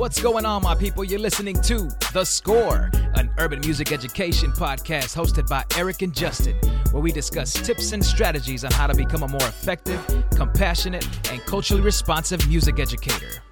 What's going on, my people? You're listening to The Score, an urban music education podcast hosted by Eric and Justin, where we discuss tips and strategies on how to become a more effective, compassionate, and culturally responsive music educator.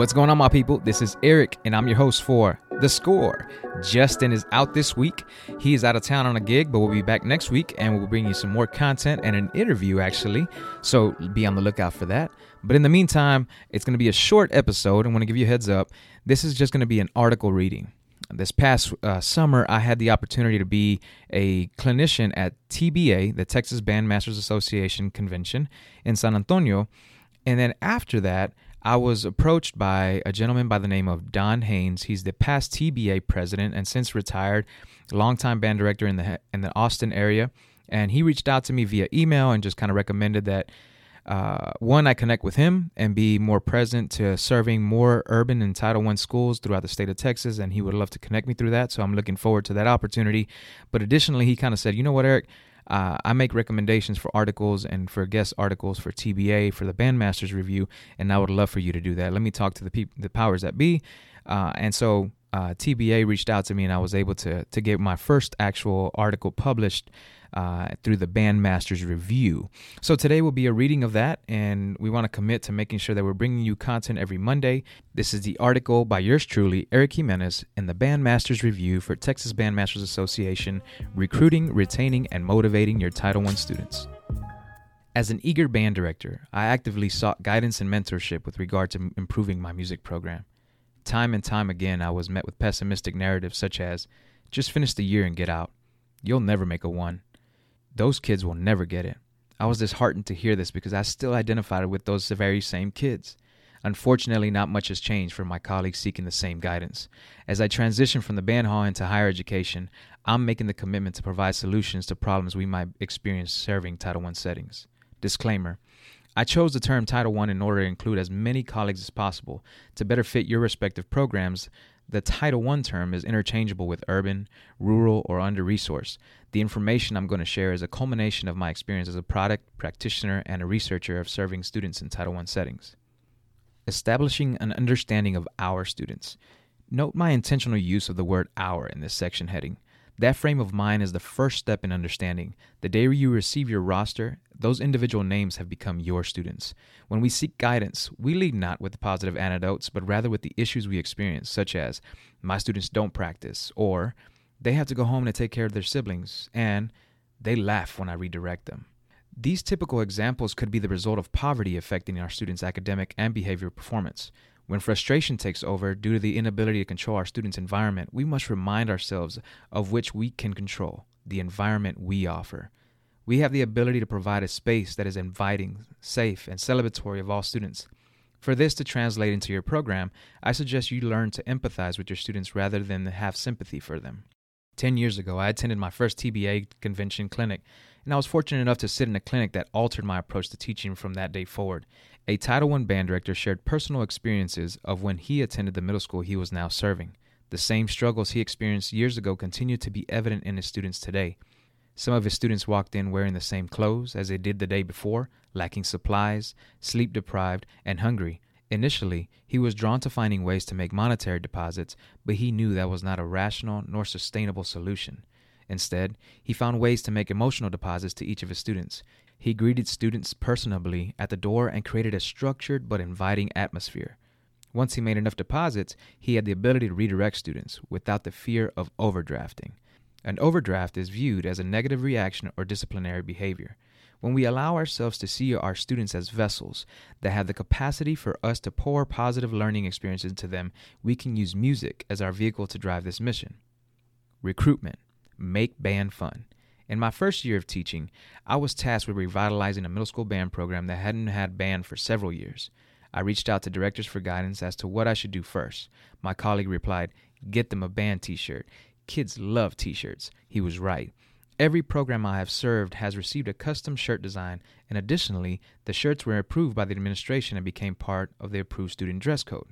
What's going on, my people? This is Eric, and I'm your host for The Score. Justin is out this week. He is out of town on a gig, but we'll be back next week and we'll bring you some more content and an interview, actually. So be on the lookout for that. But in the meantime, it's going to be a short episode. I want to give you a heads up. This is just going to be an article reading. This past uh, summer, I had the opportunity to be a clinician at TBA, the Texas Bandmasters Association convention in San Antonio. And then after that, I was approached by a gentleman by the name of Don Haynes. He's the past TBA president and since retired, longtime band director in the in the Austin area. And he reached out to me via email and just kind of recommended that uh, one, I connect with him and be more present to serving more urban and Title I schools throughout the state of Texas. And he would love to connect me through that. So I'm looking forward to that opportunity. But additionally, he kind of said, you know what, Eric? Uh, I make recommendations for articles and for guest articles for TBA for the Bandmasters review, and I would love for you to do that. Let me talk to the the powers that be, uh, and so uh, TBA reached out to me, and I was able to to get my first actual article published uh, through the Bandmasters Review. So today will be a reading of that, and we want to commit to making sure that we're bringing you content every Monday. This is the article by yours truly, Eric Jimenez, in the Bandmasters Review for Texas Bandmasters Association, recruiting, retaining, and motivating your Title I students. As an eager band director, I actively sought guidance and mentorship with regard to improving my music program. Time and time again, I was met with pessimistic narratives such as, just finish the year and get out. You'll never make a one. Those kids will never get it. I was disheartened to hear this because I still identified with those very same kids. Unfortunately, not much has changed for my colleagues seeking the same guidance. As I transition from the band hall into higher education, I'm making the commitment to provide solutions to problems we might experience serving Title I settings. Disclaimer I chose the term Title I in order to include as many colleagues as possible to better fit your respective programs the Title I term is interchangeable with urban, rural, or under resourced. The information I'm going to share is a culmination of my experience as a product, practitioner, and a researcher of serving students in Title I settings. Establishing an understanding of our students. Note my intentional use of the word our in this section heading. That frame of mind is the first step in understanding. The day you receive your roster, those individual names have become your students. When we seek guidance, we lead not with positive anecdotes, but rather with the issues we experience, such as, my students don't practice, or they have to go home to take care of their siblings, and they laugh when I redirect them. These typical examples could be the result of poverty affecting our students' academic and behavioral performance. When frustration takes over due to the inability to control our students' environment, we must remind ourselves of which we can control the environment we offer. We have the ability to provide a space that is inviting, safe, and celebratory of all students. For this to translate into your program, I suggest you learn to empathize with your students rather than have sympathy for them. Ten years ago, I attended my first TBA convention clinic, and I was fortunate enough to sit in a clinic that altered my approach to teaching from that day forward. A Title I band director shared personal experiences of when he attended the middle school he was now serving. The same struggles he experienced years ago continue to be evident in his students today. Some of his students walked in wearing the same clothes as they did the day before, lacking supplies, sleep deprived, and hungry. Initially, he was drawn to finding ways to make monetary deposits, but he knew that was not a rational nor sustainable solution. Instead, he found ways to make emotional deposits to each of his students. He greeted students personably at the door and created a structured but inviting atmosphere. Once he made enough deposits, he had the ability to redirect students without the fear of overdrafting. An overdraft is viewed as a negative reaction or disciplinary behavior. When we allow ourselves to see our students as vessels that have the capacity for us to pour positive learning experiences into them, we can use music as our vehicle to drive this mission. Recruitment. Make band fun. In my first year of teaching, I was tasked with revitalizing a middle school band program that hadn't had band for several years. I reached out to directors for guidance as to what I should do first. My colleague replied, Get them a band t shirt. Kids love t shirts. He was right. Every program I have served has received a custom shirt design, and additionally, the shirts were approved by the administration and became part of the approved student dress code.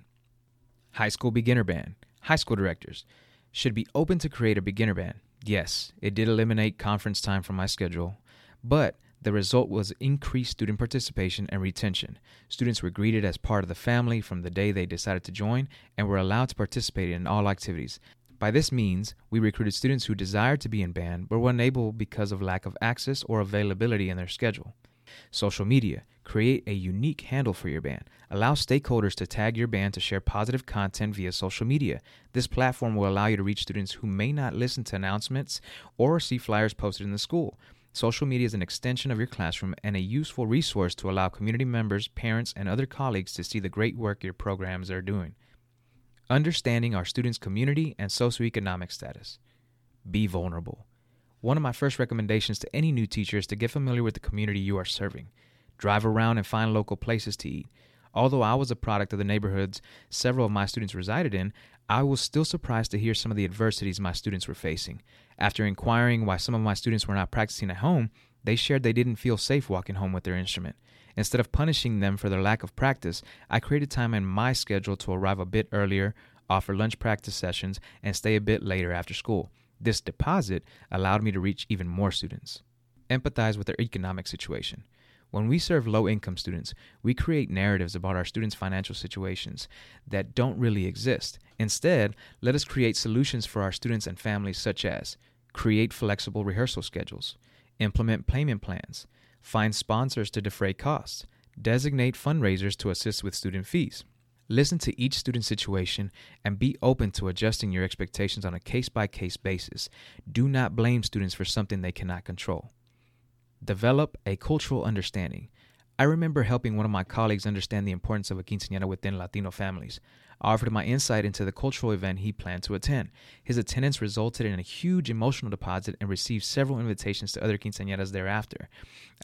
High school beginner band. High school directors should be open to create a beginner band. Yes, it did eliminate conference time from my schedule, but the result was increased student participation and retention. Students were greeted as part of the family from the day they decided to join and were allowed to participate in all activities. By this means, we recruited students who desired to be in band but were unable because of lack of access or availability in their schedule. Social media. Create a unique handle for your band. Allow stakeholders to tag your band to share positive content via social media. This platform will allow you to reach students who may not listen to announcements or see flyers posted in the school. Social media is an extension of your classroom and a useful resource to allow community members, parents, and other colleagues to see the great work your programs are doing. Understanding our students' community and socioeconomic status. Be vulnerable. One of my first recommendations to any new teacher is to get familiar with the community you are serving. Drive around and find local places to eat. Although I was a product of the neighborhoods several of my students resided in, I was still surprised to hear some of the adversities my students were facing. After inquiring why some of my students were not practicing at home, they shared they didn't feel safe walking home with their instrument. Instead of punishing them for their lack of practice, I created time in my schedule to arrive a bit earlier, offer lunch practice sessions, and stay a bit later after school. This deposit allowed me to reach even more students. Empathize with their economic situation. When we serve low income students, we create narratives about our students' financial situations that don't really exist. Instead, let us create solutions for our students and families, such as create flexible rehearsal schedules, implement payment plans, find sponsors to defray costs, designate fundraisers to assist with student fees. Listen to each student situation and be open to adjusting your expectations on a case by case basis. Do not blame students for something they cannot control. Develop a cultural understanding. I remember helping one of my colleagues understand the importance of a quinceañera within Latino families. I offered my insight into the cultural event he planned to attend. His attendance resulted in a huge emotional deposit and received several invitations to other quinceañeras thereafter.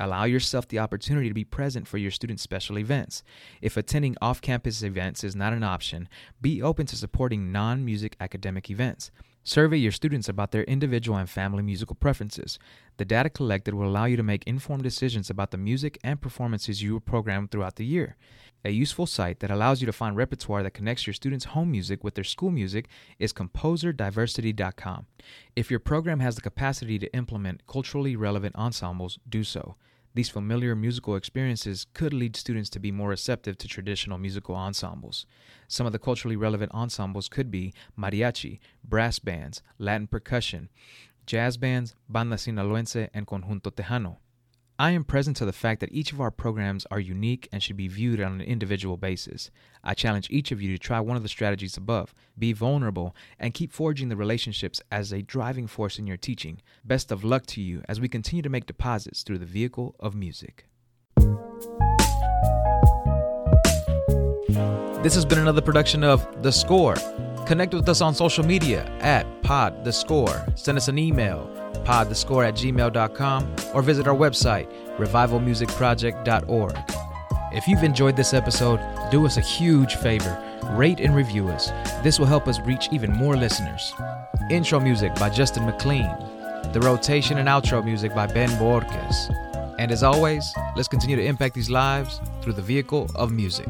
Allow yourself the opportunity to be present for your students' special events. If attending off campus events is not an option, be open to supporting non music academic events. Survey your students about their individual and family musical preferences. The data collected will allow you to make informed decisions about the music and performances you will program throughout the year. A useful site that allows you to find repertoire that connects your students' home music with their school music is composerdiversity.com. If your program has the capacity to implement culturally relevant ensembles, do so. These familiar musical experiences could lead students to be more receptive to traditional musical ensembles. Some of the culturally relevant ensembles could be mariachi, brass bands, Latin percussion, jazz bands, Banda Sinaloense, and Conjunto Tejano. I am present to the fact that each of our programs are unique and should be viewed on an individual basis. I challenge each of you to try one of the strategies above, be vulnerable, and keep forging the relationships as a driving force in your teaching. Best of luck to you as we continue to make deposits through the vehicle of music. This has been another production of The Score. Connect with us on social media at Pod The Score. Send us an email podthescore at gmail.com, or visit our website, revivalmusicproject.org. If you've enjoyed this episode, do us a huge favor rate and review us. This will help us reach even more listeners. Intro music by Justin McLean. The rotation and outro music by Ben Bohorquez. And as always, let's continue to impact these lives through the vehicle of music.